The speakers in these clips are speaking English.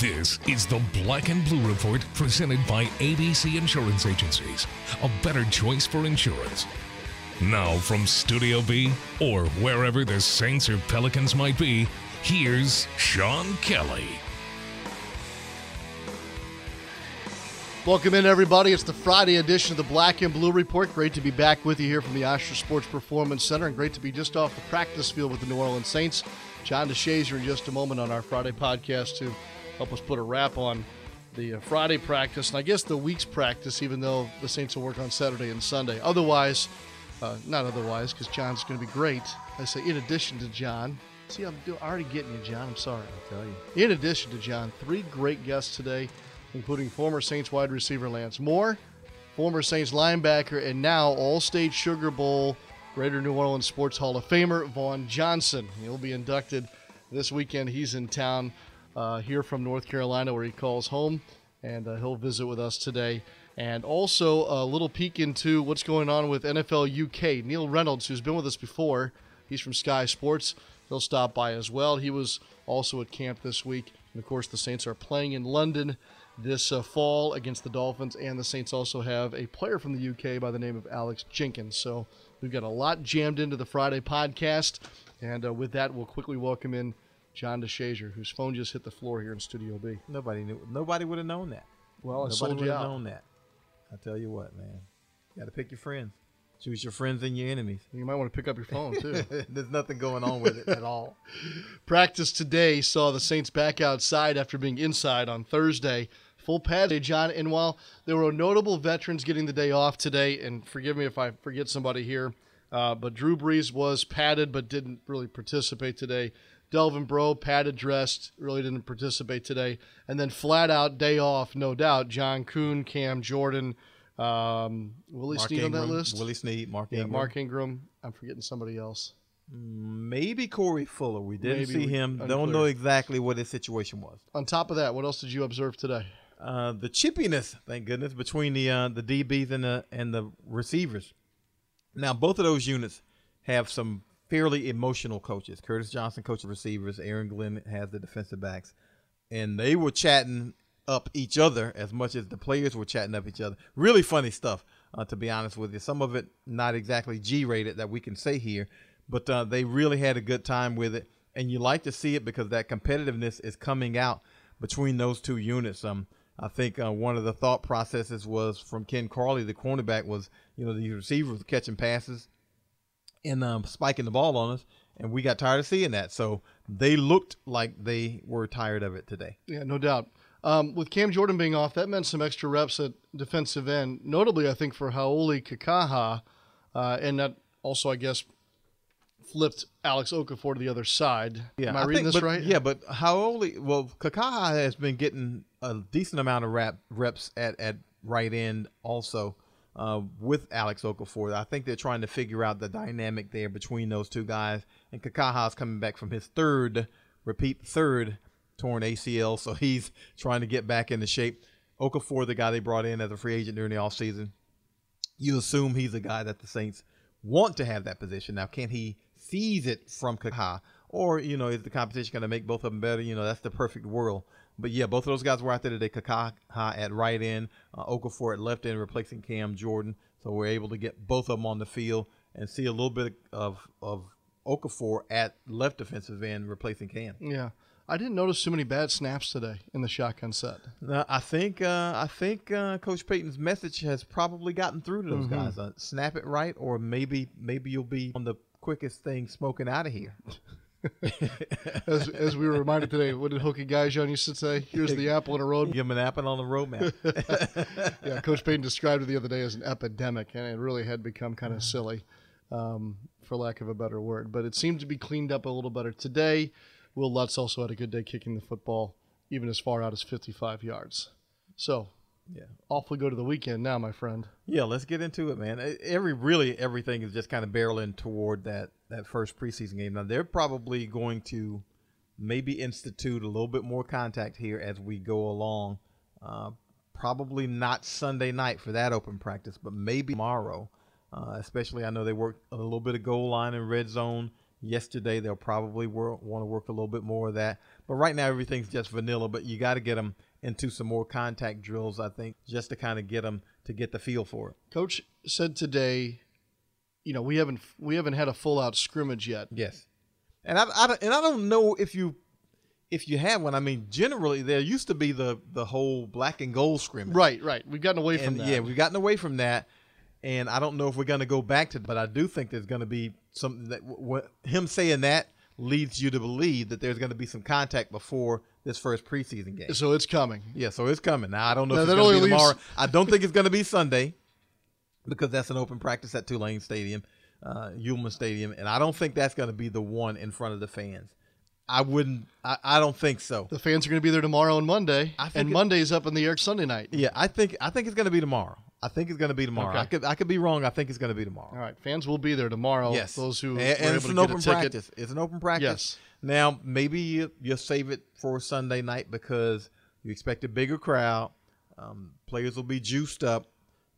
This is the Black and Blue Report presented by ABC Insurance Agencies, a better choice for insurance. Now, from Studio B, or wherever the Saints or Pelicans might be, here's Sean Kelly. Welcome in, everybody. It's the Friday edition of the Black and Blue Report. Great to be back with you here from the Ochsner Sports Performance Center, and great to be just off the practice field with the New Orleans Saints. John DeShazier in just a moment on our Friday podcast to help us put a wrap on the uh, Friday practice and I guess the week's practice, even though the Saints will work on Saturday and Sunday. Otherwise, uh, not otherwise, because John's going to be great. I say, in addition to John, see, I'm do- already getting you, John. I'm sorry. I'll tell you. In addition to John, three great guests today, including former Saints wide receiver Lance Moore, former Saints linebacker, and now All State Sugar Bowl Greater New Orleans Sports Hall of Famer Vaughn Johnson. He'll be inducted this weekend. He's in town uh, here from North Carolina, where he calls home, and uh, he'll visit with us today. And also a little peek into what's going on with NFL UK. Neil Reynolds, who's been with us before, he's from Sky Sports. He'll stop by as well. He was also at camp this week. And of course, the Saints are playing in London this uh, fall against the Dolphins, and the Saints also have a player from the UK by the name of Alex Jenkins. So we've got a lot jammed into the Friday podcast, and uh, with that, we'll quickly welcome in John DeShazier, whose phone just hit the floor here in Studio B. Nobody knew. Nobody would have known that. Well, Nobody would have known that. I tell you what, man. You got to pick your friends. Choose your friends and your enemies. You might want to pick up your phone too. There's nothing going on with it at all. Practice today saw the Saints back outside after being inside on Thursday. Full pad day, John. And while there were notable veterans getting the day off today, and forgive me if I forget somebody here, uh, but Drew Brees was padded but didn't really participate today. Delvin Breaux, padded addressed, really didn't participate today. And then flat out day off, no doubt. John Kuhn, Cam Jordan, um, Willie Mark Snead on that list. Willie Snead, Mark yeah, Ingram. Mark Ingram. I'm forgetting somebody else. Maybe Corey Fuller. We didn't Maybe see we- him. Don't know exactly what his situation was. On top of that, what else did you observe today? Uh, the chippiness, thank goodness, between the uh, the DBs and the and the receivers. Now, both of those units have some fairly emotional coaches. Curtis Johnson coaches receivers. Aaron Glenn has the defensive backs, and they were chatting up each other as much as the players were chatting up each other. Really funny stuff, uh, to be honest with you. Some of it not exactly G-rated that we can say here, but uh, they really had a good time with it, and you like to see it because that competitiveness is coming out between those two units. Um, I think uh, one of the thought processes was from Ken Crawley, the cornerback, was you know these receivers catching passes and um, spiking the ball on us, and we got tired of seeing that. So they looked like they were tired of it today. Yeah, no doubt. Um, with Cam Jordan being off, that meant some extra reps at defensive end. Notably, I think for Hau'oli Kikaha, uh, and that also, I guess, flipped Alex Okafor to the other side. Yeah, Am I, reading think- this but- right? Yeah, but Hau'oli, well, Kikaha has been getting a decent amount of rap, reps at, at right end also uh, with Alex Okafor. I think they're trying to figure out the dynamic there between those two guys. And Kikaha's coming back from his third, repeat, third torn ACL, so he's trying to get back into shape. Okafor, the guy they brought in as a free agent during the offseason, you assume he's a guy that the Saints want to have that position. Now, can he seize it from Kikaha? Or, you know, is the competition going to make both of them better? You know, that's the perfect world. But yeah, both of those guys were out there today. Kikaha at right end, uh, Okafor at left end, replacing Cam Jordan. So we're able to get both of them on the field and see a little bit of, of Okafor at left defensive end, replacing Cam. Yeah. I didn't notice too many bad snaps today in the shotgun set. I think uh, I think uh, Coach Payton's message has probably gotten through to those Mm-hmm. guys. Uh, snap it right, or maybe maybe you'll be on the quickest thing smoking out of here. As, as we were reminded today, what did Hokie Gajan used to say? Here's the apple in a road. Give him an apple on the roadmap. yeah, Coach Payton described it the other day as an epidemic, and it really had become kind of silly, um, for lack of a better word. But it seemed to be cleaned up a little better today. Will Lutz also had a good day kicking the football, even as far out as 55 yards. So, yeah, off we go to the weekend now, my friend. yeah. Let's get into it, man. Every really everything is just kind of barreling toward that that first preseason game. Now they're probably going to maybe institute a little bit more contact here as we go along. Uh, probably not Sunday night for that open practice, but maybe tomorrow. Uh, especially, I know they worked a little bit of goal line and red zone yesterday. They'll probably want to work a little bit more of that. But right now, everything's just vanilla. But you got to get them into some more contact drills, I think, just to kind of get them to get the feel for it. Coach said today, you know, we haven't we haven't had a full out scrimmage yet. Yes, and I, I and I don't know if you if you have one. I mean, generally there used to be the the whole black and gold scrimmage. Right, right. We've gotten away from that. yeah, we've gotten away from that. And I don't know if we're going to go back to, but I do think there's going to be something that what him saying that leads you to believe that there's going to be some contact before this first preseason game. So it's coming. Yeah, so it's coming. Now I don't know Now, if it's going to be leaves- tomorrow. I don't think it's going to be Sunday because that's an open practice at Tulane Stadium, uh, Yulman Stadium, and I don't think that's going to be the one in front of the fans. I wouldn't. I, I don't think so. The fans are going to be there tomorrow and Monday, I think and it- Monday's up in the air Sunday night. Yeah, I think I think it's going to be tomorrow. I think it's going to be tomorrow. Okay. I could I could be wrong. I think it's going to be tomorrow. All right, fans will be there tomorrow. Yes. those who and, and it's to an open practice. It's an open practice. Yes. Now maybe you you save it for Sunday night because you expect a bigger crowd. Um, players will be juiced up.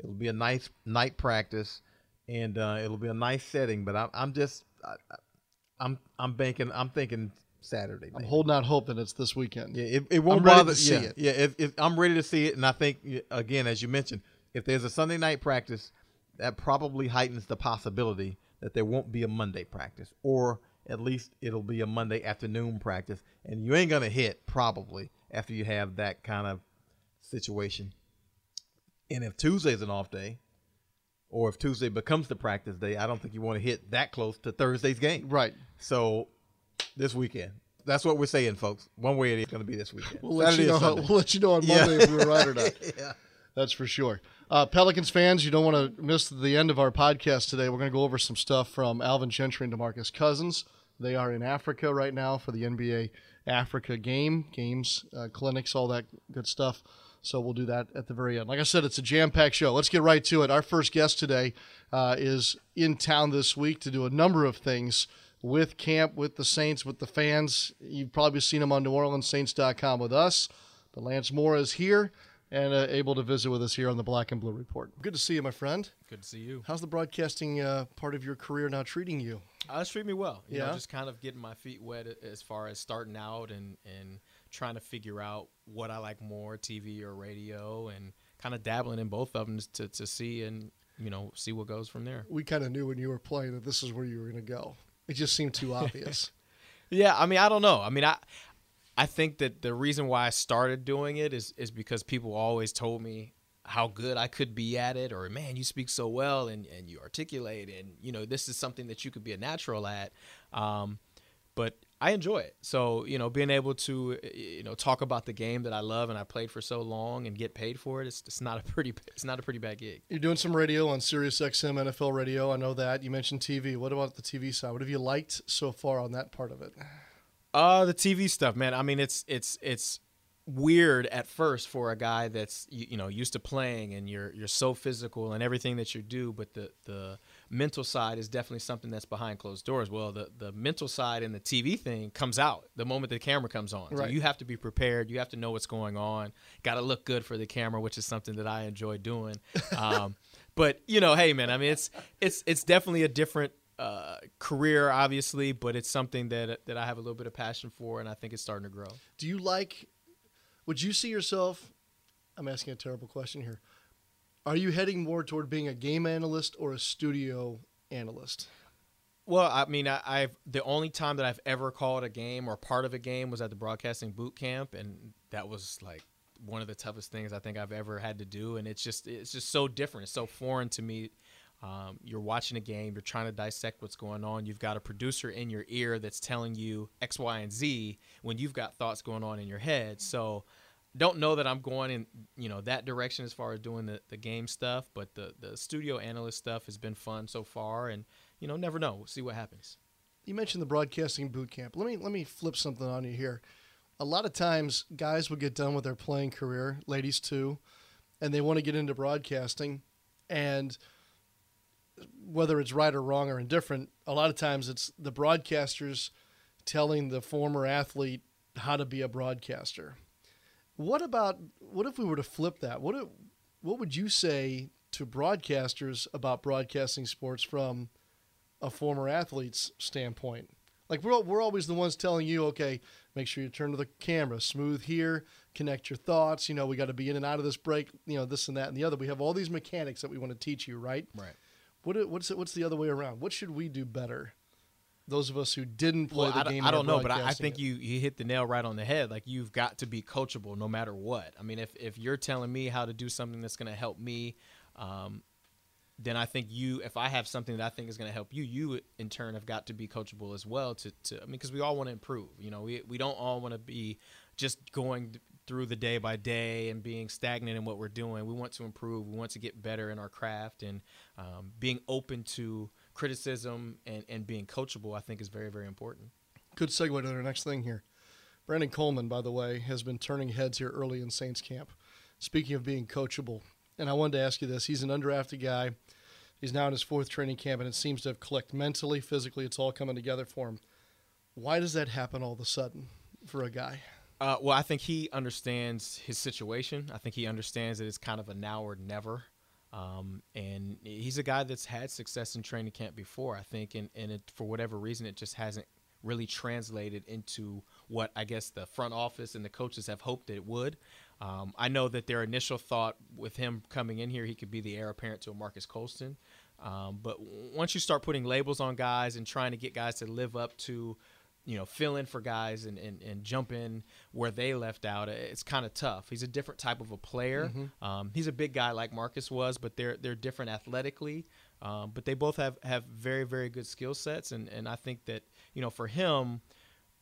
It'll be a nice night practice, and uh, it'll be a nice setting. But I'm I'm just I, I'm I'm banking. I'm thinking Saturday. I'm holding out hope that it's this weekend. Yeah, it, it won't I'm ready bother. to see yeah, it. yeah. If, if I'm ready to see it, and I think again, as you mentioned, if there's a Sunday night practice, that probably heightens the possibility that there won't be a Monday practice, or at least it'll be a Monday afternoon practice, and you ain't gonna hit probably after you have that kind of situation. And if Tuesday's an off day, or if Tuesday becomes the practice day, I don't think you want to hit that close to Thursday's game. Right. So this weekend. That's what we're saying, folks. One way it is going to be this weekend. We'll let, Saturday you know how, we'll let you know on Yeah. Monday if we're right or not. yeah. That's for sure. Uh, Pelicans fans, you don't want to miss the end of our podcast today. We're going to go over some stuff from Alvin Gentry and Demarcus Cousins. They are in Africa right now for the NBA Africa game, games, uh, clinics, all that good stuff. So we'll do that at the very end. Like I said, it's a jam packed show. Let's get right to it. Our first guest today uh, is in town this week to do a number of things with camp, with the Saints, with the fans. You've probably seen him on NewOrleansSaints.com with us. But Lance Moore is here and uh, able to visit with us here on the Black and Blue Report. Good to see you, my friend. Good to see you. How's the broadcasting uh, part of your career now treating you? Uh, it's treating me well. You Yeah? know, just kind of getting my feet wet as far as starting out and, and trying to figure out what I like more, TV or radio, and kind of dabbling in both of them to, to see and, you know, see what goes from there. We kind of knew when you were playing that this is where you were going to go. It just seemed too obvious. Yeah, I mean, I don't know. I mean, I I think that the reason why I started doing it is is because people always told me how good I could be at it or man, you speak so well and and you articulate and you know, this is something that you could be a natural at. Um but I enjoy it. So, you know, being able to you know, talk about the game that I love and I played for so long and get paid for it, it's, it's not a pretty it's not a pretty bad gig. You're doing some radio on Sirius XM NFL radio. I know that. You mentioned TV. What about the TV side? What have you liked so far on that part of it? Uh, the TV stuff, man. I mean, it's it's it's weird at first for a guy that's you, you know used to playing and you're you're so physical and everything that you do, but the the mental side is definitely something that's behind closed doors. Well, the the mental side and the TV thing comes out the moment the camera comes on. So you have to be prepared. You have to know what's going on. Got to look good for the camera, which is something that I enjoy doing. Um, but you know, hey, man. I mean, it's it's it's definitely a different uh, career, obviously, but it's something that that I have a little bit of passion for, and I think it's starting to grow. Do you like, would you see yourself, I'm asking a terrible question here. Are you heading more toward being a game analyst or a studio analyst? Well, I mean, I, I've the only time that I've ever called a game or part of a game was at the broadcasting boot camp, and that was like one of the toughest things I think I've ever had to do. And it's just it's just so different. It's so foreign to me. Um, you're watching a game, you're trying to dissect what's going on. You've got a producer in your ear that's telling you X, Y, and Z when you've got thoughts going on in your head. So don't know that I'm going in you know that direction as far as doing the, the game stuff, but the the studio analyst stuff has been fun so far, and you know never know. We'll see what happens. You mentioned the broadcasting boot camp. Let me let me flip something on you here. A lot of times, guys will get done with their playing career, ladies too, and they want to get into broadcasting. And whether it's right or wrong or indifferent, a lot of times it's the broadcasters telling the former athlete how to be a broadcaster. What about what if we were to flip that? What if, what would you say to broadcasters about broadcasting sports from a former athlete's standpoint? Like we're we're always the ones telling you, okay, make sure you turn to the camera, smooth here, connect your thoughts. You know, we got to be in and out of this break. You know, this and that and the other. We have all these mechanics that we want to teach you, right? Right. What what's it, what's the other way around? What should we do better? Those of us who didn't play Well, the I, game. I don't know, but I, I think it. you you hit the nail right on the head. Like you've got to be coachable no matter what. I mean, if if you're telling me how to do something that's going to help me, um, then I think you. If I have something that I think is going to help you, you in turn have got to be coachable as well. To, to I mean, because we all want to improve. You know, we we don't all want to be just going through the day by day and being stagnant in what we're doing. We want to improve. We want to get better in our craft and um, being open to criticism and, and being coachable. I think is very very important. Good segue to our next thing here. Brandon Coleman, by the way, has been turning heads here early in Saints camp. Speaking of being coachable, and I wanted to ask you this: he's an undrafted guy. He's now in his fourth training camp, and it seems to have clicked mentally, physically. It's all coming together for him. Why does that happen all of a sudden for a guy? Uh, well, I think he understands his situation. I think he understands that it's kind of a now or never. Um, and he's a guy that's had success in training camp before, I think, and, and it, for whatever reason, it just hasn't really translated into what I guess the front office and the coaches have hoped it would. Um, I know that their initial thought with him coming in here, he could be the heir apparent to Marques Colston. Um, but once you start putting labels on guys and trying to get guys to live up to you know, fill in for guys and, and, and jump in where they left out. It's kind of tough. He's a different type of a player. Um, he's a big guy like Marques was, but they're they're different athletically. Um, but they both have, have very very good skill sets, and, and I think that you know for him,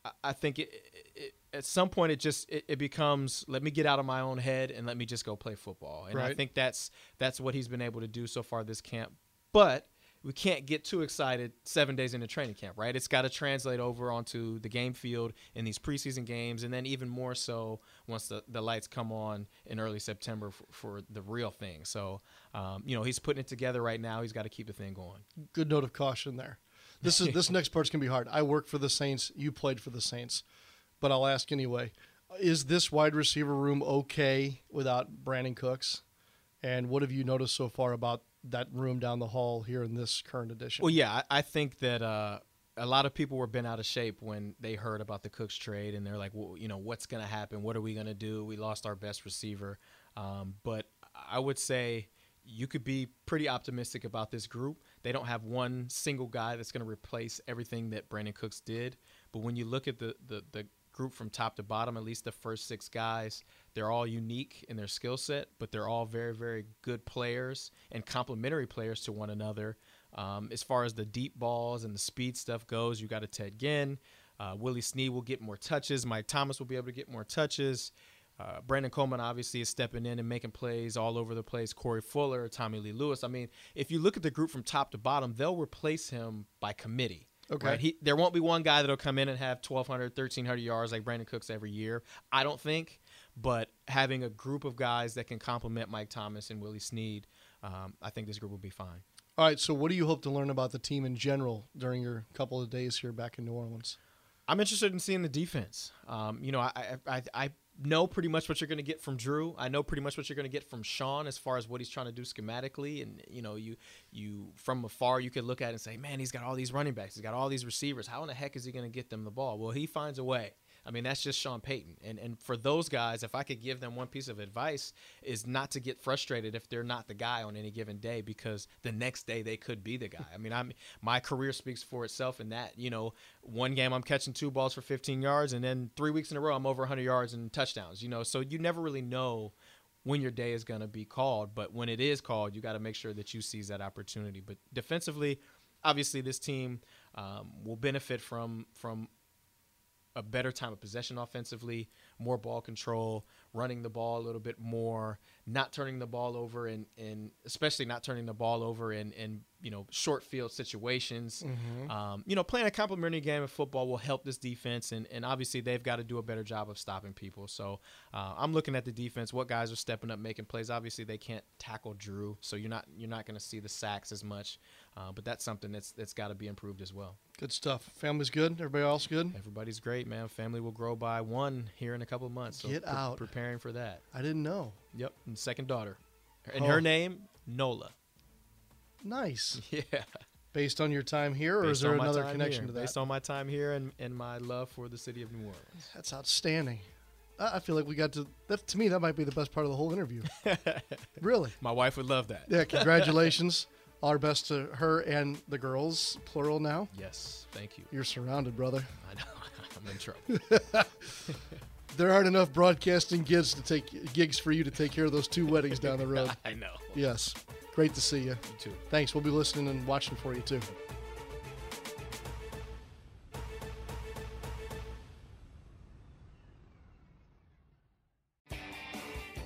I, I think it, it, at some point it just it, it becomes let me get out of my own head and let me just go play football. And I think that's that's what he's been able to do so far this camp. But we can't get too excited seven days into training camp, right? It's got to translate over onto the game field in these preseason games, and then even more so once the, the lights come on in early September for, for the real thing. So, um, you know, he's putting it together right now. He's got to keep the thing going. Good note of caution there. This is this next part's gonna be hard. I work for the Saints. You played for the Saints, but I'll ask anyway. Is this wide receiver room okay without Brandin Cooks? And what have you noticed so far about that room down the hall here in this current edition? Well, yeah, I, I think that uh, a lot of people were bent out of shape when they heard about the Cooks trade, and they're like, well, you know, what's going to happen? What are we going to do? We lost our best receiver. Um, but I would say you could be pretty optimistic about this group. They don't have one single guy that's going to replace everything that Brandin Cooks did. But when you look at the, the, the group from top to bottom, at least the first six guys, they're all unique in their skill set, but they're all very, very good players and complementary players to one another. Um, as far as the deep balls and the speed stuff goes, you got a Ted Ginn. Uh, Willie Snead will get more touches. Mike Thomas will be able to get more touches. Uh, Brandon Coleman obviously is stepping in and making plays all over the place. Corey Fuller, Tommy Lee Lewis. I mean, if you look at the group from top to bottom, they'll replace him by committee. Okay. Right? He, there won't be one guy that'll come in and have 1,200, 1,300 yards like Brandin Cooks every year. I don't think. But having a group of guys that can complement Mike Thomas and Willie Snead, um, I think this group will be fine. All right. So, what do you hope to learn about the team in general during your couple of days here back in New Orleans? I'm interested in seeing the defense. Um, you know, I, I, I, I know pretty much what you're going to get from Drew. I know pretty much what you're going to get from Sean as far as what he's trying to do schematically. And you know, you you from afar you could look at it and say, man, he's got all these running backs, he's got all these receivers. How in the heck is he going to get them the ball? Well, he finds a way. I mean, that's just Sean Payton. And and for those guys, if I could give them one piece of advice, is not to get frustrated if they're not the guy on any given day, because the next day they could be the guy. I mean, I'm my career speaks for itself in that. You know, one game I'm catching two balls for 15 yards, and then three weeks in a row I'm over 100 yards and touchdowns. You know, so you never really know when your day is going to be called, but when it is called, you got to make sure that you seize that opportunity. But defensively, obviously, this team um, will benefit from from a better time of possession offensively, more ball control, running the ball a little bit more, not turning the ball over and and especially not turning the ball over in in you know short field situations. Um, you know, playing a complementary game of football will help this defense, and and obviously they've got to do a better job of stopping people. So uh, I'm looking at the defense, what guys are stepping up, making plays. Obviously they can't tackle Drew, so you're not you're not going to see the sacks as much, uh, but that's something that's that's got to be improved as well. Good stuff. Family's good. Everybody else good. Everybody's great, man. Family will grow by one here in a couple of months. So Get pre- out. preparing for that. I didn't know. Yep, and second daughter, and Oh. her name Nola. Nice. Yeah, Based on your time here, or Based is there another connection here. to that? Based on my time here and, and my love for the city of New Orleans. That's outstanding. I I feel like we got to that. To me, that might be the best part of the whole interview. really? My wife would love that. Yeah. Congratulations. Our best to her and the girls, plural now. Yes, thank you. You're surrounded, brother. I know I'm in trouble. There aren't enough broadcasting gigs to take gigs for you to take care of those two weddings down the road. I know. Yes. Great to see you. You too. Thanks. We'll be listening and watching for you too.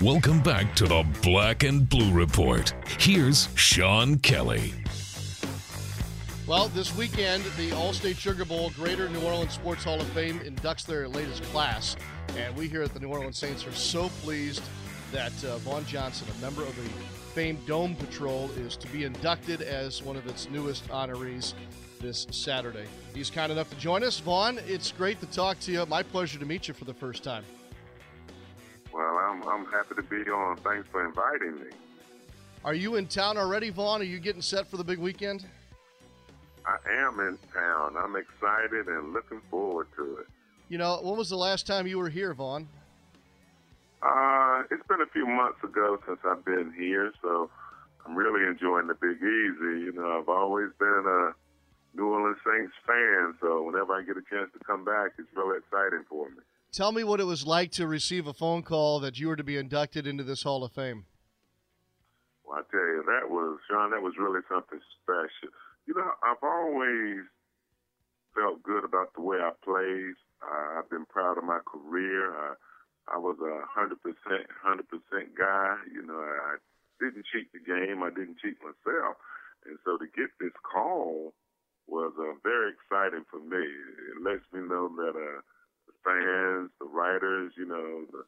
Welcome back to the Black and Blue Report. Here's Sean Kelly. Well, this weekend, the All-State Sugar Bowl Greater New Orleans Sports Hall of Fame inducts their latest class, and we here at the New Orleans Saints are so pleased that uh, Vaughn Johnson, a member of the famed Dome Patrol, is to be inducted as one of its newest honorees this Saturday. He's kind enough to join us. Vaughn, it's great to talk to you. My pleasure to meet you for the first time. Well, I'm, I'm happy to be on. Thanks for inviting me. Are you in town already, Vaughn? Are you getting set for the big weekend? I am in town. I'm excited and looking forward to it. You know, when was the last time you were here, Vaughn? Uh, it's been a few months ago since I've been here, so I'm really enjoying the Big Easy. You know, I've always been a New Orleans Saints fan, so whenever I get a chance to come back, it's really exciting for me. Tell me what it was like to receive a phone call that you were to be inducted into this Hall of Fame. Well, I tell you, that was, Sean, that was really something special. You know, I've always felt good about the way I played. Uh, I've been proud of my career. I, I was a hundred percent, hundred percent guy. You know, I didn't cheat the game. I didn't cheat myself. And so to get this call was uh, very exciting for me. It lets me know that uh, fans, the writers, you know, the,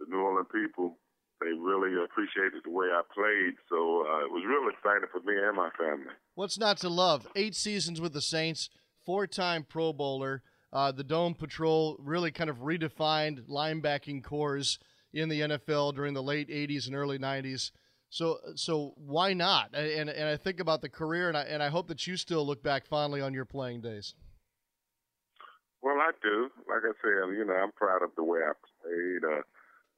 the New Orleans people, they really appreciated the way I played. So uh, it was real exciting for me and my family. What's not to love? Eight seasons with the Saints, four-time Pro Bowler. Uh, the Dome Patrol really kind of redefined linebacking corps in the NFL during the late '80s and early '90s. So, so why not? And and I think about the career, and I and I hope that you still look back fondly on your playing days. I do. Like I said, you know, I'm proud of the way I played. Uh,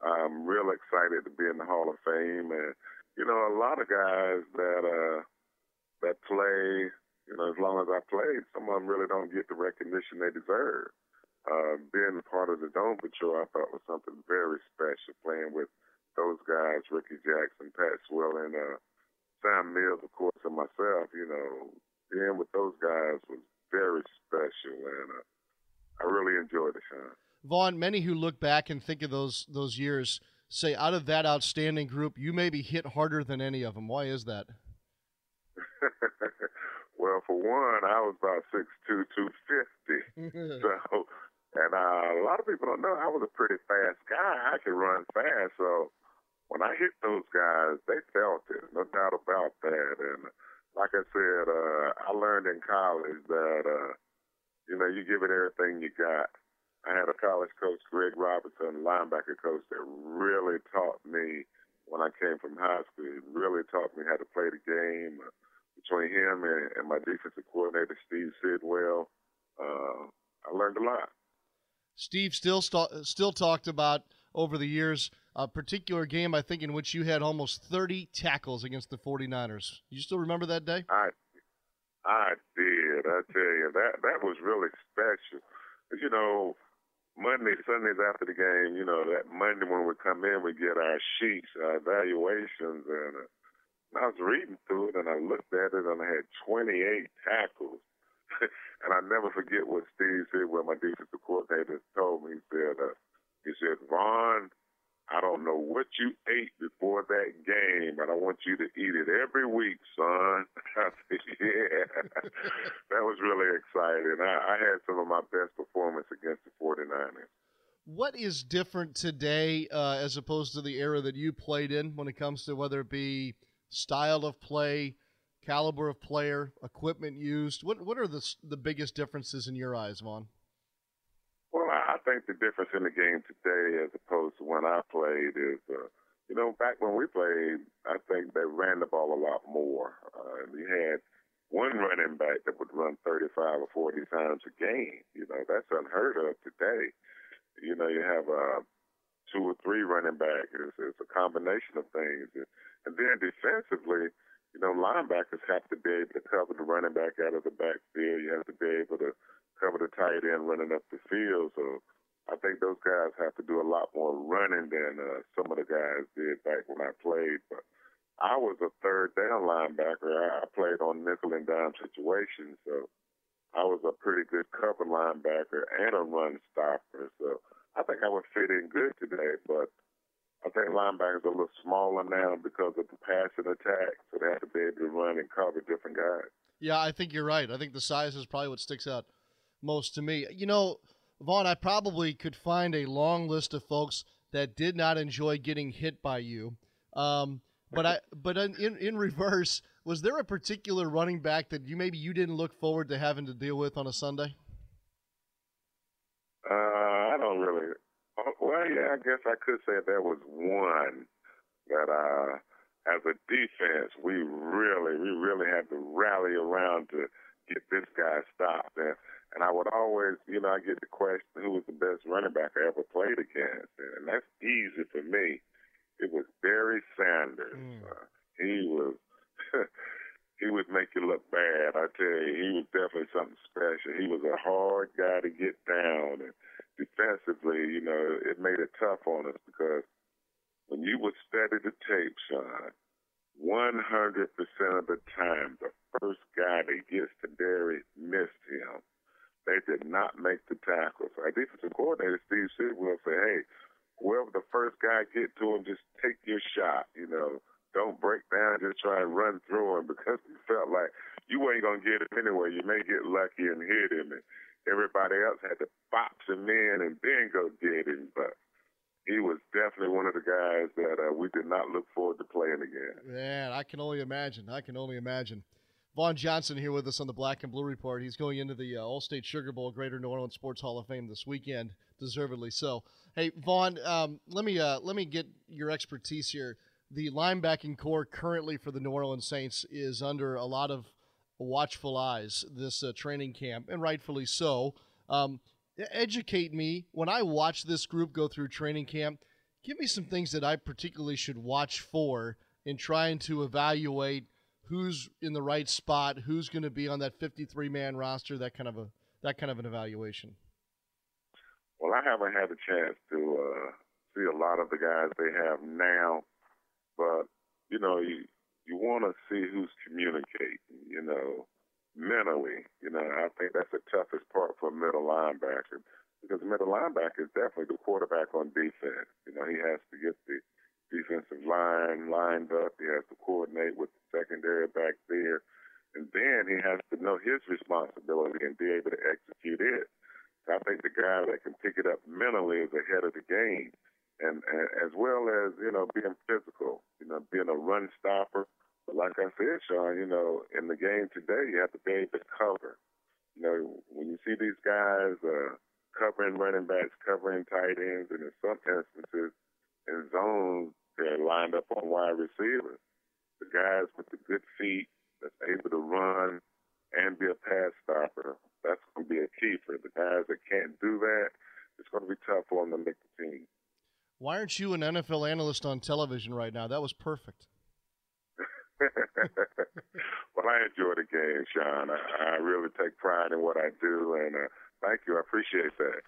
I'm real excited to be in the Hall of Fame, and you know, a lot of guys that uh, that play, you know, as long as I played, some of them really don't get the recognition they deserve. Uh, being part of the Dome Patrol, I thought was something very special. Playing with those guys, Rickey Jackson, Pat Swilling, uh, Sam Mills, of course, and myself. You know, being with those guys was very special, and uh, I really enjoyed it, Sean. Vaughn, many who look back and think of those those years say, out of that outstanding group, you maybe hit harder than any of them. Why is that? well, for one, I was about six two, two fifty. so, and uh, a lot of people don't know I was a pretty fast guy. I could run fast. So when I hit those guys, they felt it, no doubt about that. And like I said, uh, I learned in college that uh, you know you give it everything you got. I had a college coach, Greg Robertson, linebacker coach, that really taught me when I came from high school. He really taught me how to play the game. Between him and, and my defensive coordinator, Steve Sidwell, uh, I learned a lot. Steve still st- still talked about over the years a particular game I think in which you had almost 30 tackles against the 49ers. You still remember that day? I I did. I tell you that that was really special. You know, Monday, Sundays after the game, you know, that Monday when we come in, we get our sheets, our evaluations, and uh, I was reading through it and I looked at it and I had 28 tackles. and I never forget what Steve said when my defensive coordinator told me. He said, uh, he said, Vaughn, I don't know what you ate before that game, but I want you to eat it every week, son. yeah, that was really exciting. I, I had some of my best performance against the 49ers. What is different today uh, as opposed to the era that you played in when it comes to whether it be style of play, caliber of player, equipment used? What what are the the biggest differences in your eyes, Vaughn? I think the difference in the game today, as opposed to when I played, is uh, you know back when we played, I think they ran the ball a lot more. Uh, we had one running back that would run 35 or 40 times a game. You know that's unheard of today. You know you have uh, two or three running backs. It's, it's a combination of things, and then defensively you know, linebackers have to be able to cover the running back out of the backfield. You have to be able to cover the tight end running up the field. So I think those guys have to do a lot more running than uh, some of the guys did back when I played. But I was a third down linebacker. I played on nickel and dime situations, so I was a pretty good cover linebacker and a run stopper. So I think I would fit in good today, but I think linebackers are a little smaller now because of the passing attack, so they have to be able to run and cover different guys. Yeah, I think you're right. I think the size is probably what sticks out most to me. You know, Vaughn, I probably could find a long list of folks that did not enjoy getting hit by you. Um, but I, but in in reverse, was there a particular running back that you maybe you didn't look forward to having to deal with on a Sunday? Uh, I don't really well, yeah, I guess I could say there was one that, uh, as a defense, we really, we really had to rally around to get this guy stopped. And, and I would always, you know, I get the question who was the best running back I ever played against, and that's easy for me. It was Barry Sanders. Mm. Uh, he was. he would make you look bad. I tell you, he was definitely something special. He was a hard guy to get down, and defensively, you know, it made it tough on us because when you would study the tape, Sean, 100% of the time, the first guy that gets to Barry missed him. They did not make the tackle. So our defensive coordinator, Steve Sidwell, said, hey, whoever the first guy get to him, just take your shot, you know don't break down, just try and run through him because he felt like you ain't gonna get him anyway. You may get lucky and hit him, and everybody else had to box him in and then go get him. But he was definitely one of the guys that uh, we did not look forward to playing again. Man, I can only imagine. I can only imagine. Vaughn Johnson here with us on the Black and Blue Report. He's going into the uh, All-State Sugar Bowl, Greater New Orleans Sports Hall of Fame this weekend, deservedly so. Hey, Vaughn, um, let me uh, let me get your expertise here the linebacking corps currently for the New Orleans Saints is under a lot of watchful eyes this uh, training camp, and rightfully so. Um, educate me when I watch this group go through training camp. Give me some things that I particularly should watch for in trying to evaluate who's in the right spot, who's going to be on that 53 man roster, that kind of a that kind of an evaluation. Well, I haven't had a chance to uh, see a lot of the guys they have now but you know, you you want to see who's communicating. You know, mentally. You know, I think that's the toughest part for a middle linebacker because middle linebacker is definitely the quarterback on defense. You know, he has to get the defensive line lined up. He has to coordinate with the secondary back there. And then he has to know his responsibility and be able to execute it. I think the guy that can pick it up mentally is ahead of the game and, and as well as you know being physical, you know, being a run stopper. But like I said, Sean, you know, in the game today, you have to be able to cover. You know, when you see these guys uh, covering running backs, covering tight ends, and in some instances, in zones, lined up on wide receivers. The guys with the good feet that's able to run and be a pass stopper, that's going to be a key for the guys that can't do that. It's going to be tough for them to make the team. Why aren't you an NFL analyst on television right now? That was perfect. well, I enjoy the game, Sean. I, I, really take pride in what I do, and uh, thank you. I appreciate that.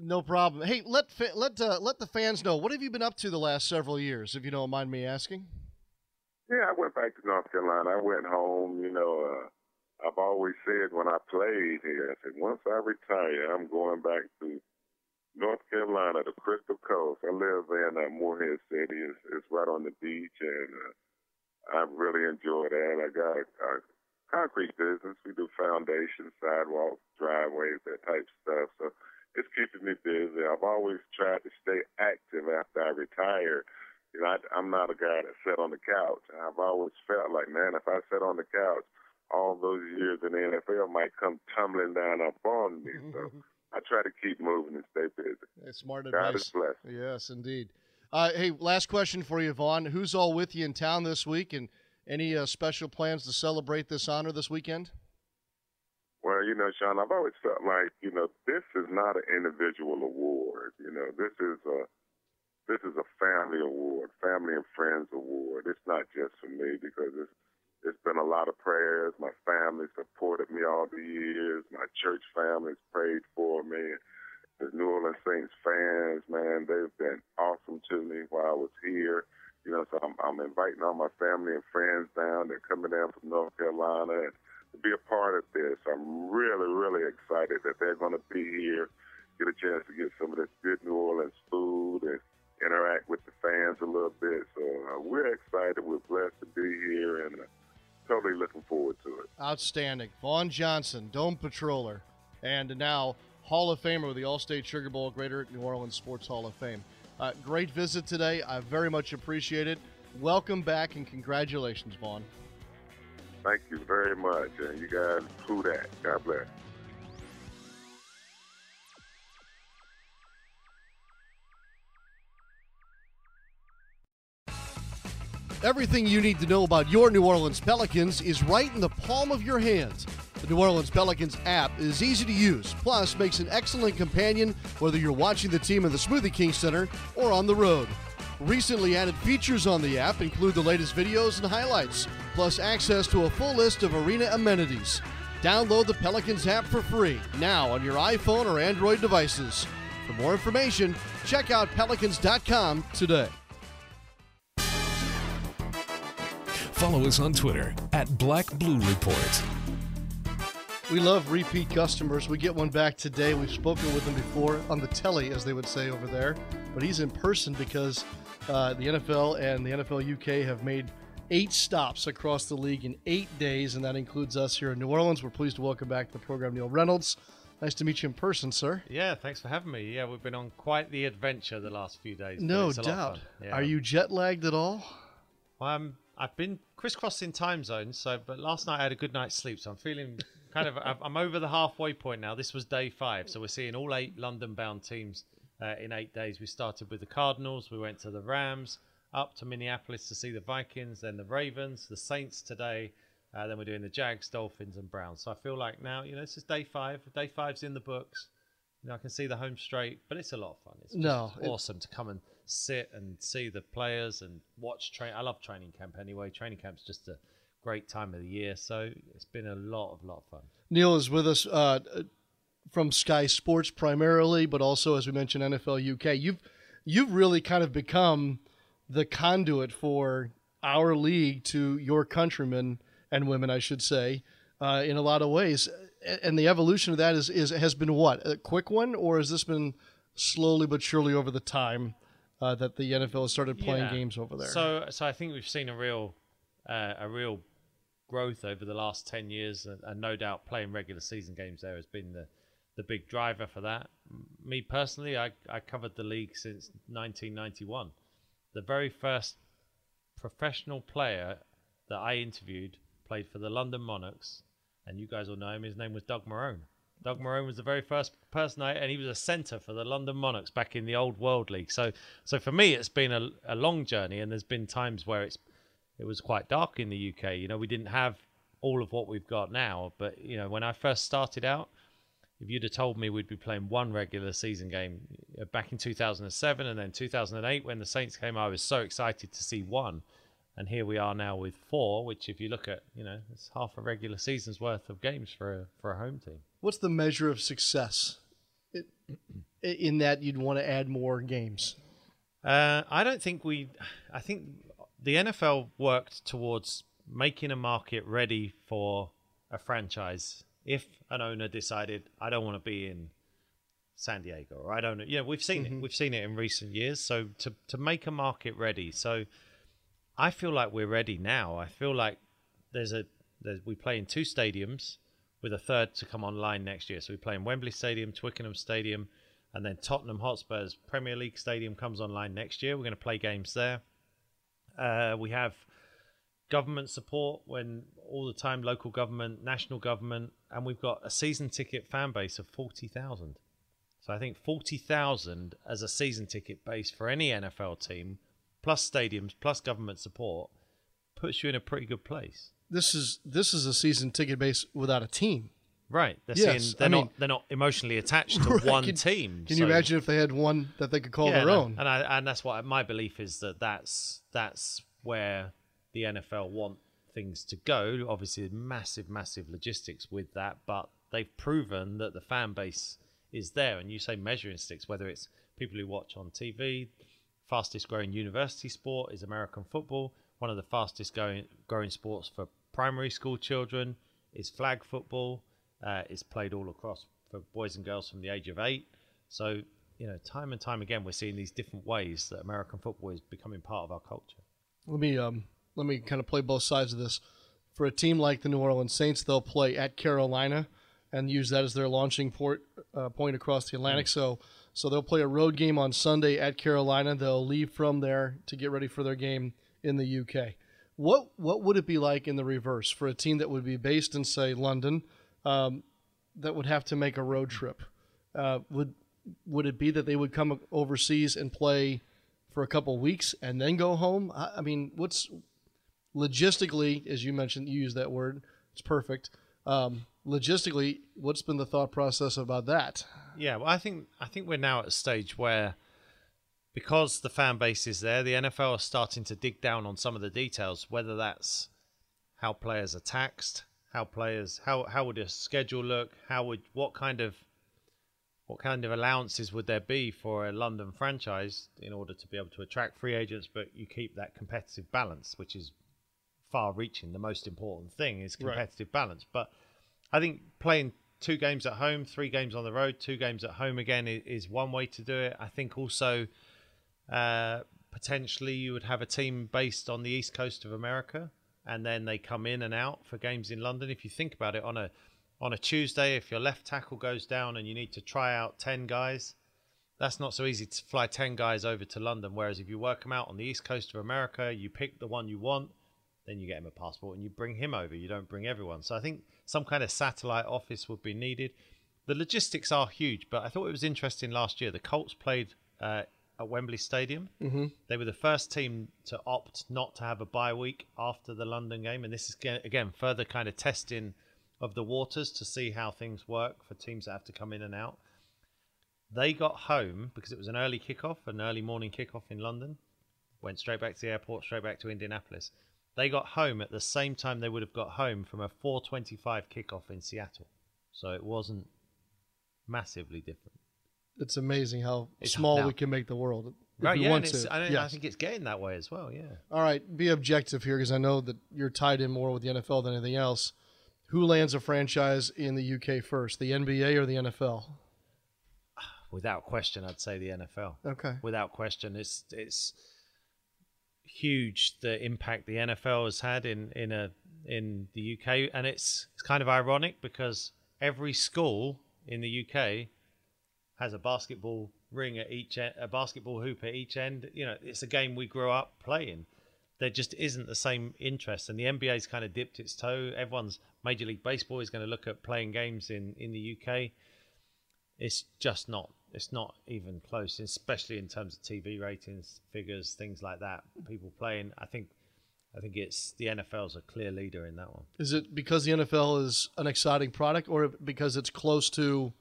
No problem. Hey, let fa- let uh, let the fans know what have you been up to the last several years, if you don't mind me asking. Yeah, I went back to North Carolina. I went home. You know, uh, I've always said when I played here, I said once I retire, I'm going back to North Carolina, the Crystal Coast. I live in uh, Morehead City. It's, it's right on the beach, and uh, I really enjoy that. I got a, a concrete business. We do foundations, sidewalks, driveways, that type of stuff. So it's keeping me busy. I've always tried to stay active after I retire. You know, I, I'm not a guy that sat on the couch. I've always felt like, man, if I sat on the couch, all those years in the NFL might come tumbling down upon me. So I try to keep moving and stay busy. That's smart God advice. is blessed. Yes, indeed. Uh, hey, last question for you, Vaughn. Who's all with you in town this week, and any uh, special plans to celebrate this honor this weekend? Well, you know, Sean, I've always felt like, you know, this is not an individual award. You know, this is a this is a family award, family and friends award. It's not just for me because it's it's been a lot of prayers. My family supported me all the years. My church family's prayed for me. The New Orleans Saints fans, man, they've been awesome to me while I was here. You know, so I'm, I'm inviting all my family and friends down. They're coming down from North Carolina and be a part of this. I'm really, really excited that they're going to be here, get a chance to get some of this good New Orleans food and interact with the fans a little bit. So uh, we're excited. We're blessed to be here and uh, totally looking forward to it. Outstanding. Vaughn Johnson, Dome Patroller, and now Hall of Famer with the All-State Sugar Bowl, Greater New Orleans Sports Hall of Fame. Uh, great visit today. I very much appreciate it. Welcome back and congratulations, Vaughn. Thank you very much. And you guys, who that? God bless. Everything you need to know about your New Orleans Pelicans is right in the palm of your hands. The New Orleans Pelicans app is easy to use, plus makes an excellent companion whether you're watching the team in the Smoothie King Center or on the road. Recently added features on the app include the latest videos and highlights, plus access to a full list of arena amenities. Download the Pelicans app for free now on your iPhone or Android devices. For more information, check out pelicans.com today. Follow us on Twitter at Black Blue Report. We love repeat customers. We get one back today. We've spoken with him before on the telly, as they would say over there, but he's in person because uh, the NFL and the NFL UK have made eight stops across the league in eight days, and that includes us here in New Orleans. We're pleased to welcome back to the program Neil Reynolds. Nice to meet you in person, sir. Yeah, thanks for having me. Yeah, we've been on quite the adventure the last few days. No it's a lot of doubt. Yeah. Are you jet lagged at all? Um, I've been crisscrossing time zones, so but last night I had a good night's sleep, so I'm feeling kind of. I'm- I'm over the halfway point now. This was day five, so we're seeing all eight London-bound teams uh, in eight days. We started with the Cardinals, we went to the Rams, up to Minneapolis to see the Vikings, then the Ravens, the Saints today. Uh, then we're doing the Jags, Dolphins, and Browns. So I feel like now, you know, this is day five. Day five's in the books. You know, I can see the home straight, but it's a lot of fun. It's just No, it- awesome to come and sit and see the players and watch train. I love training camp anyway. Training camp's just a great time of the year, so it's been a lot of lot of fun. Neil is with us uh, from Sky Sports primarily, but also, as we mentioned, NFL UK. You've you've really kind of become the conduit for our league to your countrymen and women, I should say, uh, in a lot of ways. And the evolution of that is, is has been what a quick one, or has this been slowly but surely over the time uh, that the NFL has started playing Yeah. games over there? So, so I think we've seen a real, uh, a real growth over the last ten years, and, and no doubt playing regular season games there has been the, the big driver for that. Me personally, I, I covered the league since 1991. The very first professional player that I interviewed played for the London Monarchs, and you guys will know him. His name was Doug Marrone. Doug Marrone was the very first person I, and he was a centre for the London Monarchs back in the old World League. So, so for me, it's been a, a long journey, and there's been times where it's it was quite dark in the UK. You know, we didn't have all of what we've got now. But you know, when I first started out, if you'd have told me we'd be playing one regular season game uh, back in 2007 and then 2008 when the Saints came, I was so excited to see one. And here we are now with four, which if you look at, you know, it's half a regular season's worth of games for a, for a home team. What's the measure of success? It, in that you'd want to add more games. Uh, I don't think we. I think the NFL worked towards making a market ready for a franchise. If an owner decided, I don't want to be in San Diego, or I don't know. Yeah, we've seen it. We've seen it in recent years. So to to make a market ready. So I feel like we're ready now. I feel like there's a There's, we play in two stadiums with a third to come online next year. So we play in Wembley Stadium, Twickenham Stadium, and then Tottenham Hotspur's Premier League Stadium comes online next year. We're going to play games there. Uh, we have government support when all the time, local government, national government, and we've got a season ticket fan base of 40,000. So I think 40,000 as a season ticket base for any NFL team, plus stadiums, plus government support, puts you in a pretty good place. This is this is a season ticket base without a team. Right. They're Yes, seeing, they're I not mean- they're not emotionally attached to Right, one can- team. Can you imagine if they had one that they could call yeah, their and I- own? And I, and that's what my belief is that that's that's where the NFL want things to go. Obviously, massive, massive logistics with that, but they've proven that the fan base is there. And you say measuring sticks, whether it's people who watch on TV, fastest growing university sport is American football. One of the fastest going growing sports for primary school children is flag football. Uh, it's played all across for boys and girls from the age of eight. So you know, time and time again, we're seeing these different ways that American football is becoming part of our culture. Let me um let me kind of play both sides of this. For a team like the New Orleans Saints, they'll play at Carolina and use that as their launching port uh, point across the Atlantic. So so they'll play a road game on Sunday at Carolina. They'll leave from there to get ready for their game in the UK. What what would it be like in the reverse for a team that would be based in say London, um, that would have to make a road trip? Uh, would would it be that they would come overseas and play for a couple weeks and then go home? I, I mean, what's logistically, as you mentioned, you use that word. It's perfect. Um, logistically, what's been the thought process about that? Yeah, well, I think I think we're now at a stage where, because the fan base is there, the NFL are starting to dig down on some of the details. Whether that's how players are taxed, how players, how how would a schedule look, how would what kind of what kind of allowances would there be for a London franchise in order to be able to attract free agents, but you keep that competitive balance, which is far-reaching. The most important thing is Right. competitive balance. But I think playing two games at home, three games on the road, two games at home again is, is one way to do it. I think also uh, potentially you would have a team based on the east coast of America, and then they come in and out for games in London. If you think about it, on a on a Tuesday, if your left tackle goes down and you need to try out ten guys, that's not so easy to fly 10 guys over to London. Whereas if you work them out on the east coast of America, you pick the one you want, then you get him a passport and you bring him over. You don't bring everyone. So I think some kind of satellite office would be needed. The logistics are huge, but I thought it was interesting last year. The Colts played uh, at Wembley Stadium. Mm-hmm. They were the first team to opt not to have a bye week after the London game. And this is, again- again, further kind of testing of the waters to see how things work for teams that have to come in and out. They got home because it was an early kickoff, an early morning kickoff in London. Went straight back to the airport, straight back to Indianapolis. They got home at the same time they would have got home from a 4:25 kickoff in Seattle. So it wasn't massively different. It's amazing how It's small now- we can make the world. If right? we Yeah, want and it's, to. I, don't- I think it's getting that way as well. Yeah. All right, be objective here because I know that you're tied in more with the NFL than anything else. Who lands a franchise in the UK first, the NBA or the NFL? Without question, I'd say the NFL. Okay. without question. It's it's huge the impact the NFL has had in in a in the UK, and it's it's kind of ironic because every school in the UK has a basketball ring at each end, a basketball hoop at each end. You know, it's a game we grew up playing. There just isn't the same interest, and the NBA's kind of dipped its toe. Everyone's Major League Baseball is going to look at playing games in in the UK it's just not it's not even close especially in terms of tv ratings figures things like that people playing. I think i think it's the nfl's a clear leader in that one. Is it because the NFL is an exciting product, or because it's close to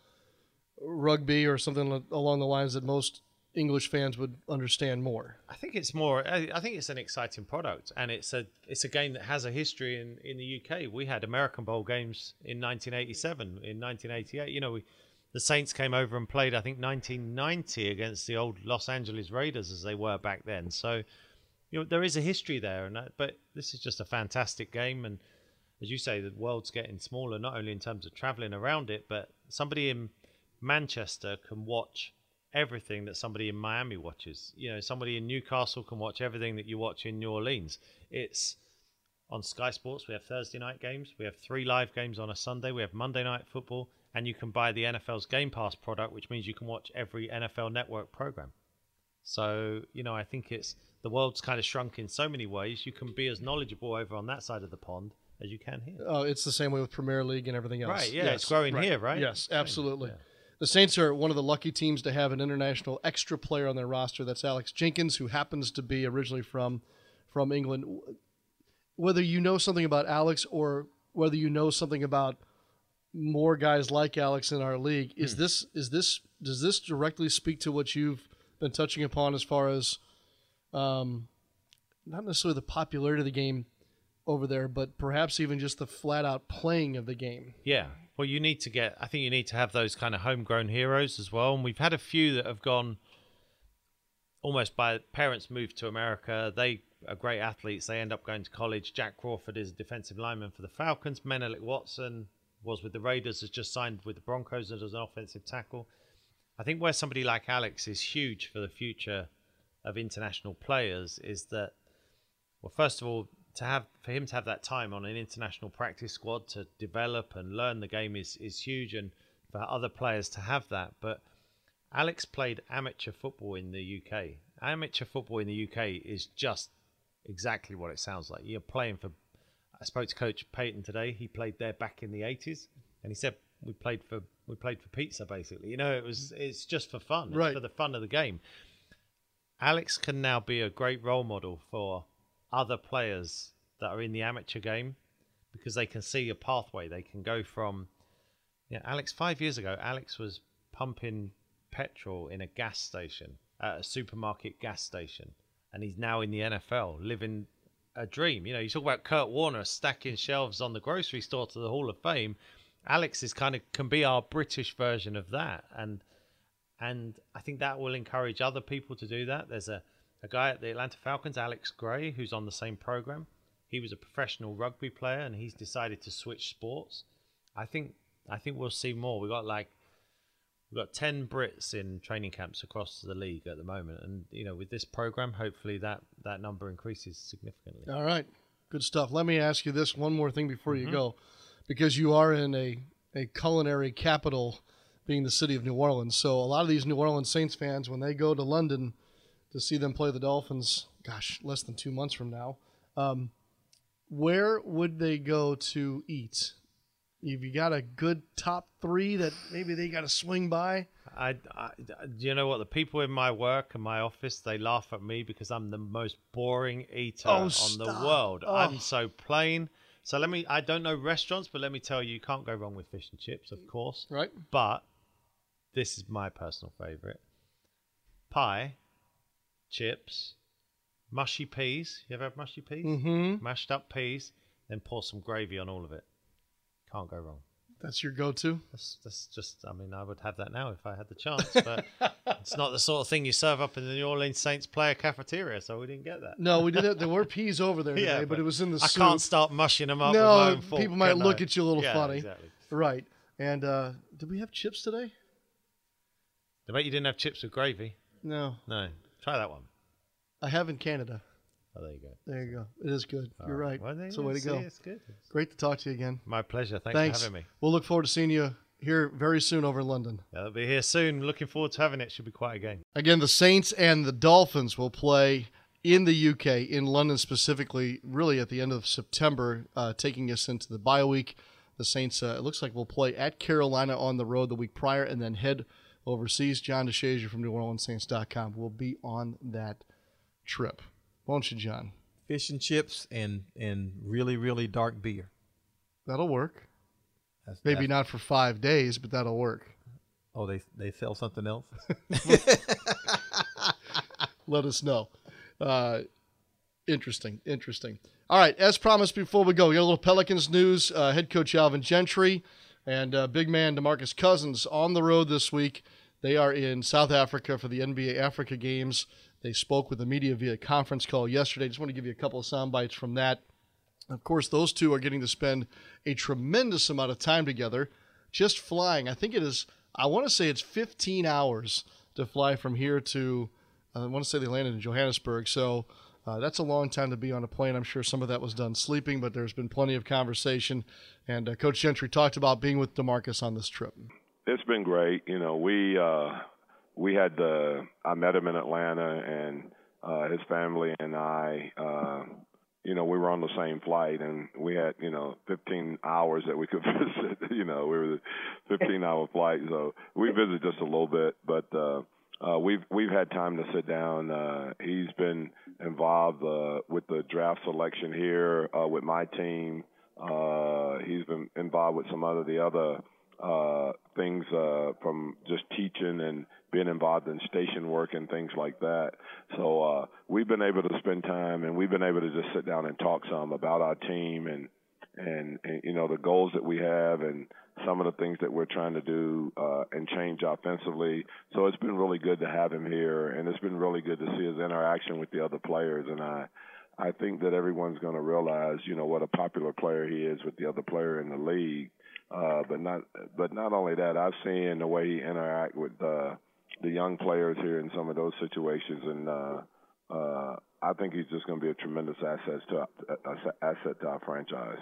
rugby or something along the lines that most English fans would understand more? i think it's more i think it's an exciting product and it's a it's a game that has a history in in the uk we had american bowl games in 1987 in 1988 you know we the Saints came over and played, I think, 1990 against the old Los Angeles Raiders as they were back then. So, you know, there is a history there, and that, but this is just a fantastic game. And as you say, the world's getting smaller, not only in terms of traveling around it, but somebody in Manchester can watch everything that somebody in Miami watches. You know, somebody in Newcastle can watch everything that you watch in New Orleans. It's on Sky Sports. We have Thursday night games. We have three live games on a Sunday. We have Monday night football, and you can buy the NFL's Game Pass product, which means you can watch every NFL Network program. So you know, I think it's the world's kind of shrunk in so many ways. You can be as knowledgeable over on that side of the pond as you can here. Oh, it's the same way with Premier League and everything else. Right, yeah, Yes, it's growing here, right? Yes, absolutely. yeah. The Saints are one of the lucky teams to have an international extra player on their roster. That's Alex Jenkins, who happens to be originally from from England. Whether you know something about Alex or whether you know something about more guys like Alex in our league, is Hmm. this is this does this directly speak to what you've been touching upon as far as um, not necessarily the popularity of the game over there, but perhaps even just the flat out playing of the game. Yeah. Well, you need to get. I think you need to have those kind of homegrown heroes as well. And we've had a few that have gone almost by parents moved to America. They are great athletes. They end up going to college. Jack Crawford is a defensive lineman for the Falcons. Menelik Watson was with the Raiders. Has just signed with the Broncos as an offensive tackle. I think where somebody like Alex is huge for the future of international players is that, well, first of all, to have for him to have that time on an international practice squad to develop and learn the game is is huge, and for other players to have that. But Alex played amateur football in the UK. Amateur football in the UK is just exactly what it sounds like. You're playing for. I spoke to Coach Payton today. He played there back in the 80s, and he said we played for we played for pizza basically. You know, it was it's just for fun, it's Right. for the fun of the game. Alex can now be a great role model for other players that are in the amateur game because they can see a pathway. They can go from, yeah, Alex, five years ago, Alex was pumping petrol in a gas station, at a supermarket gas station, and he's now in the NFL living a dream. You know, you talk about Kurt Warner stacking shelves on the grocery store to the Hall of Fame. Alex is kind of can be our British version of that, and and I think that will encourage other people to do that. There's a, a guy at the Atlanta Falcons, Alex Gray, who's on the same program. He was a professional rugby player, and he's decided to switch sports. I think I think we'll see more. We got like we've got ten Brits in training camps across the league at the moment, and you know with this program, hopefully that that number increases significantly. All right, good stuff. Let me ask you this one more thing before Mm-hmm. you go, because you are in a a culinary capital, being the city of New Orleans. So a lot of these New Orleans Saints fans, when they go to London to see them play the Dolphins, gosh, less than two months from now, um, where would they go to eat? Have you got a good top three that maybe they got to swing by? I, I, do you know what? The people in my work and my office they laugh at me because I'm the most boring eater Oh, on the world. Oh. I'm so plain. So let me. I don't know restaurants, but let me tell you, you can't go wrong with fish and chips, of course. Right? But this is my personal favorite: pie, chips, mushy peas. You ever have mushy peas? Mm-hmm. Mashed up peas, then pour some gravy on all of it. Can't go wrong. That's your go-to. That's, that's just, I mean, I would have that now if I had the chance, but it's not the sort of thing you serve up in the New Orleans Saints player cafeteria, so we didn't get that. No, we didn't. there were peas over there today, Yeah, but, but it was in the I soup. can't start mushing them up with No, fork, people might look I? at you a little Yeah, funny. Exactly. Right. And uh, did we have chips today? I bet you didn't have chips with gravy. No, No. Try that one. I have in Canada. Oh, there you go. There you go. It is good. You're right. Well, there It's the way to go. It's good. Great to talk to you again. My pleasure. Thanks, Thanks. for having me. We'll look forward to seeing you here very soon over in London. I'll be here soon. Looking forward to having it. Should be quite a game. Again, the Saints and the Dolphins will play in the UK, in London specifically, really at the end of September, uh, taking us into the bye week. The Saints, uh, it looks like, will play at Carolina on the road the week prior and then head overseas. John DeShazier from NewOrleansSaints.com will be on that trip. Won't you, John? Fish and chips and and really really dark beer. That'll work. That's, Maybe that's- not for five days, but that'll work. Oh, they they sell something else. let us know. Uh, interesting, interesting. All right, as promised before we go, we got a little Pelicans news. Uh, head coach Alvin Gentry and uh, big man Demarcus Cousins on the road this week. They are in South Africa for the NBA Africa Games. They spoke with the media via conference call yesterday. Just want to give you a couple of sound bites from that. Of course, those two are getting to spend a tremendous amount of time together just flying. I think it is, I want to say it's 15 hours to fly from here to, I want to say they landed in Johannesburg. So Uh, that's a long time to be on a plane. I'm sure some of that was done sleeping, but there's been plenty of conversation. And uh, Coach Gentry talked about being with Demarcus on this trip. It's been great. You know, we uh, we had the I met him in Atlanta, and uh, his family and I. Uh, you know, we were on the same flight, and we had you know 15 hours that we could visit. you know, we were 15 hour flight, so we visited just a little bit, but. uh uh, we've we've had time to sit down. Uh, he's been involved uh, with the draft selection here uh, with my team. Uh, he's been involved with some other the other uh, things uh, from just teaching and being involved in station work and things like that. So uh, we've been able to spend time and we've been able to just sit down and talk some about our team and and, and you know the goals that we have and some of the things that we're trying to do uh, and change offensively. So it's been really good to have him here, and it's been really good to see his interaction with the other players. And I, I think that everyone's going to realize, you know, what a popular player he is with the other player in the league. Uh, but not, but not only that, I've seen the way he interact with uh, the young players here in some of those situations, and uh, uh, I think he's just going to be a tremendous asset to uh, asset to our franchise.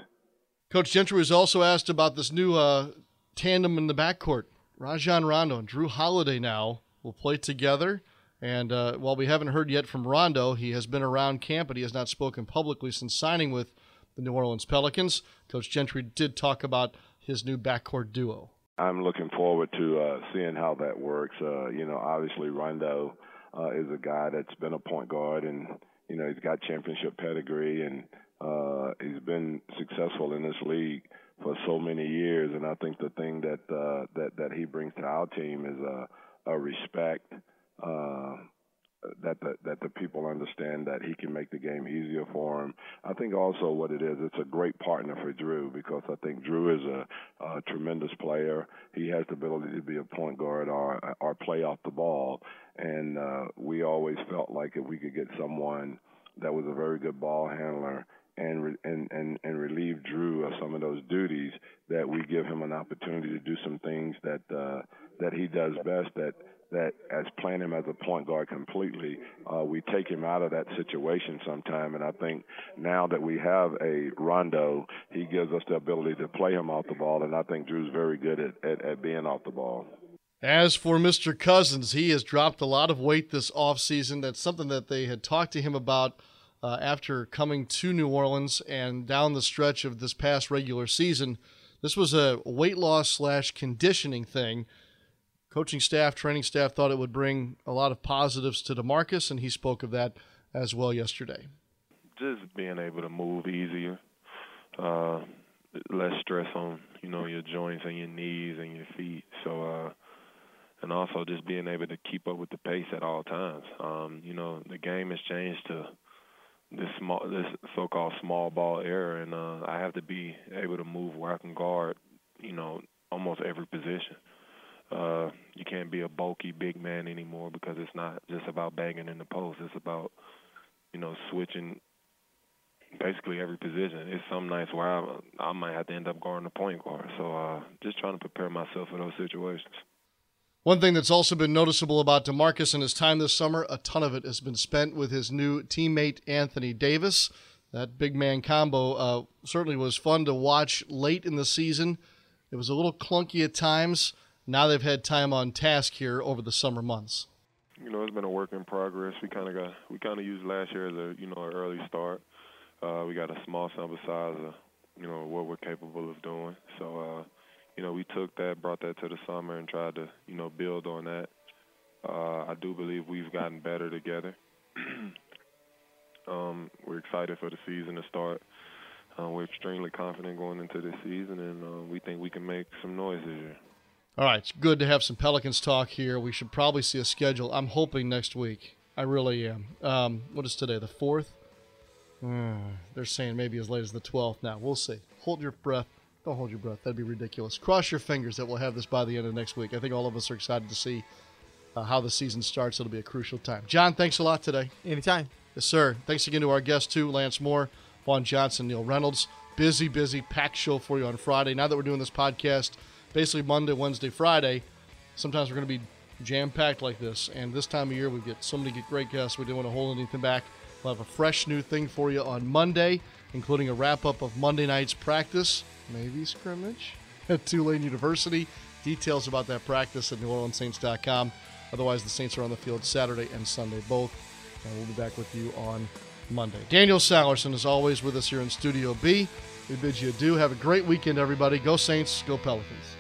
Coach Gentry was also asked about this new uh, tandem in the backcourt. Rajon Rondo and Jrue Holiday now will play together. And uh, while we haven't heard yet from Rondo, he has been around camp, but he has not spoken publicly since signing with the New Orleans Pelicans. Coach Gentry did talk about his new backcourt duo. I'm looking forward to uh, seeing how that works. Uh, you know, obviously Rondo uh, is a guy that's been a point guard, and you know he's got championship pedigree, and uh, he's been successful in this league for so many years, and I think the thing that uh, that that he brings to our team is a, a respect uh, that the that the people understand that he can make the game easier for him. I think also what it is, it's a great partner for Jrue because I think Jrue is a, a tremendous player. He has the ability to be a point guard or or play off the ball, and uh, we always felt like if we could get someone that was a very good ball handler and and and and relieve Jrue of some of those duties that we give him an opportunity to do some things that uh, that he does best that that as playing him as a point guard completely, uh, we take him out of that situation sometime. And I think now that we have a Rondo, he gives us the ability to play him off the ball. And I think Jrue's very good at, at, at being off the ball. As for Mr. Cousins, he has dropped a lot of weight this offseason. That's something that they had talked to him about uh, after coming to New Orleans and down the stretch of this past regular season. This was a weight loss slash conditioning thing. Coaching staff, training staff thought it would bring a lot of positives to DeMarcus, and he spoke of that as well yesterday. Just being able to move easier, uh, less stress on you know your joints and your knees and your feet. So, uh, and also just being able to keep up with the pace at all times. Um, you know, the game has changed to this small this so-called small ball era, and uh, I have to be able to move where I can guard, you know, almost every position. Uh, you can't be a bulky big man anymore because it's not just about banging in the post. It's about, you know, switching basically every position. It's some nights where I, I might have to end up guarding the point guard. So uh, just trying to prepare myself for those situations. One thing that's also been noticeable about DeMarcus in his time this summer, a ton of it has been spent with his new teammate Anthony Davis. That big man combo uh, certainly was fun to watch late in the season. It was a little clunky at times. Now they've had time on task here over the summer months. You know, it's been a work in progress. We kind of got we kind of used last year as a you know an early start. Uh, we got a small sample size of you know what we're capable of doing. So. Uh, you know, we took that, brought that to the summer, and tried to, you know, build on that. Uh, I do believe we've gotten better together. um, we're excited for the season to start. Uh, we're extremely confident going into this season, and uh, we think we can make some noise this year. All right, it's good to have some Pelicans talk here. We should probably see a schedule. I'm hoping next week. I really am. Um, what is today? The fourth. Uh, they're saying maybe as late as the 12th. Now we'll see. Hold your breath. Don't hold your breath. That'd be ridiculous. Cross your fingers that we'll have this by the end of next week. I think all of us are excited to see uh, how the season starts. It'll be a crucial time. John, thanks a lot today. Anytime. Yes, sir. Thanks again to our guests, too Lance Moore, Vaughn Johnson, Neil Reynolds. Busy, busy, packed show for you on Friday. Now that we're doing this podcast, basically Monday, Wednesday, Friday, sometimes we're going to be jam packed like this. And this time of year, we get so many great guests. We didn't want to hold anything back. We'll have a fresh new thing for you on Monday, including a wrap up of Monday night's practice, maybe scrimmage, at Tulane University. Details about that practice at NewOrleansSaints.com. Otherwise, the Saints are on the field Saturday and Sunday both. And we'll be back with you on Monday. Daniel Salerson is always with us here in Studio B. We bid you adieu. Have a great weekend, everybody. Go Saints, go Pelicans.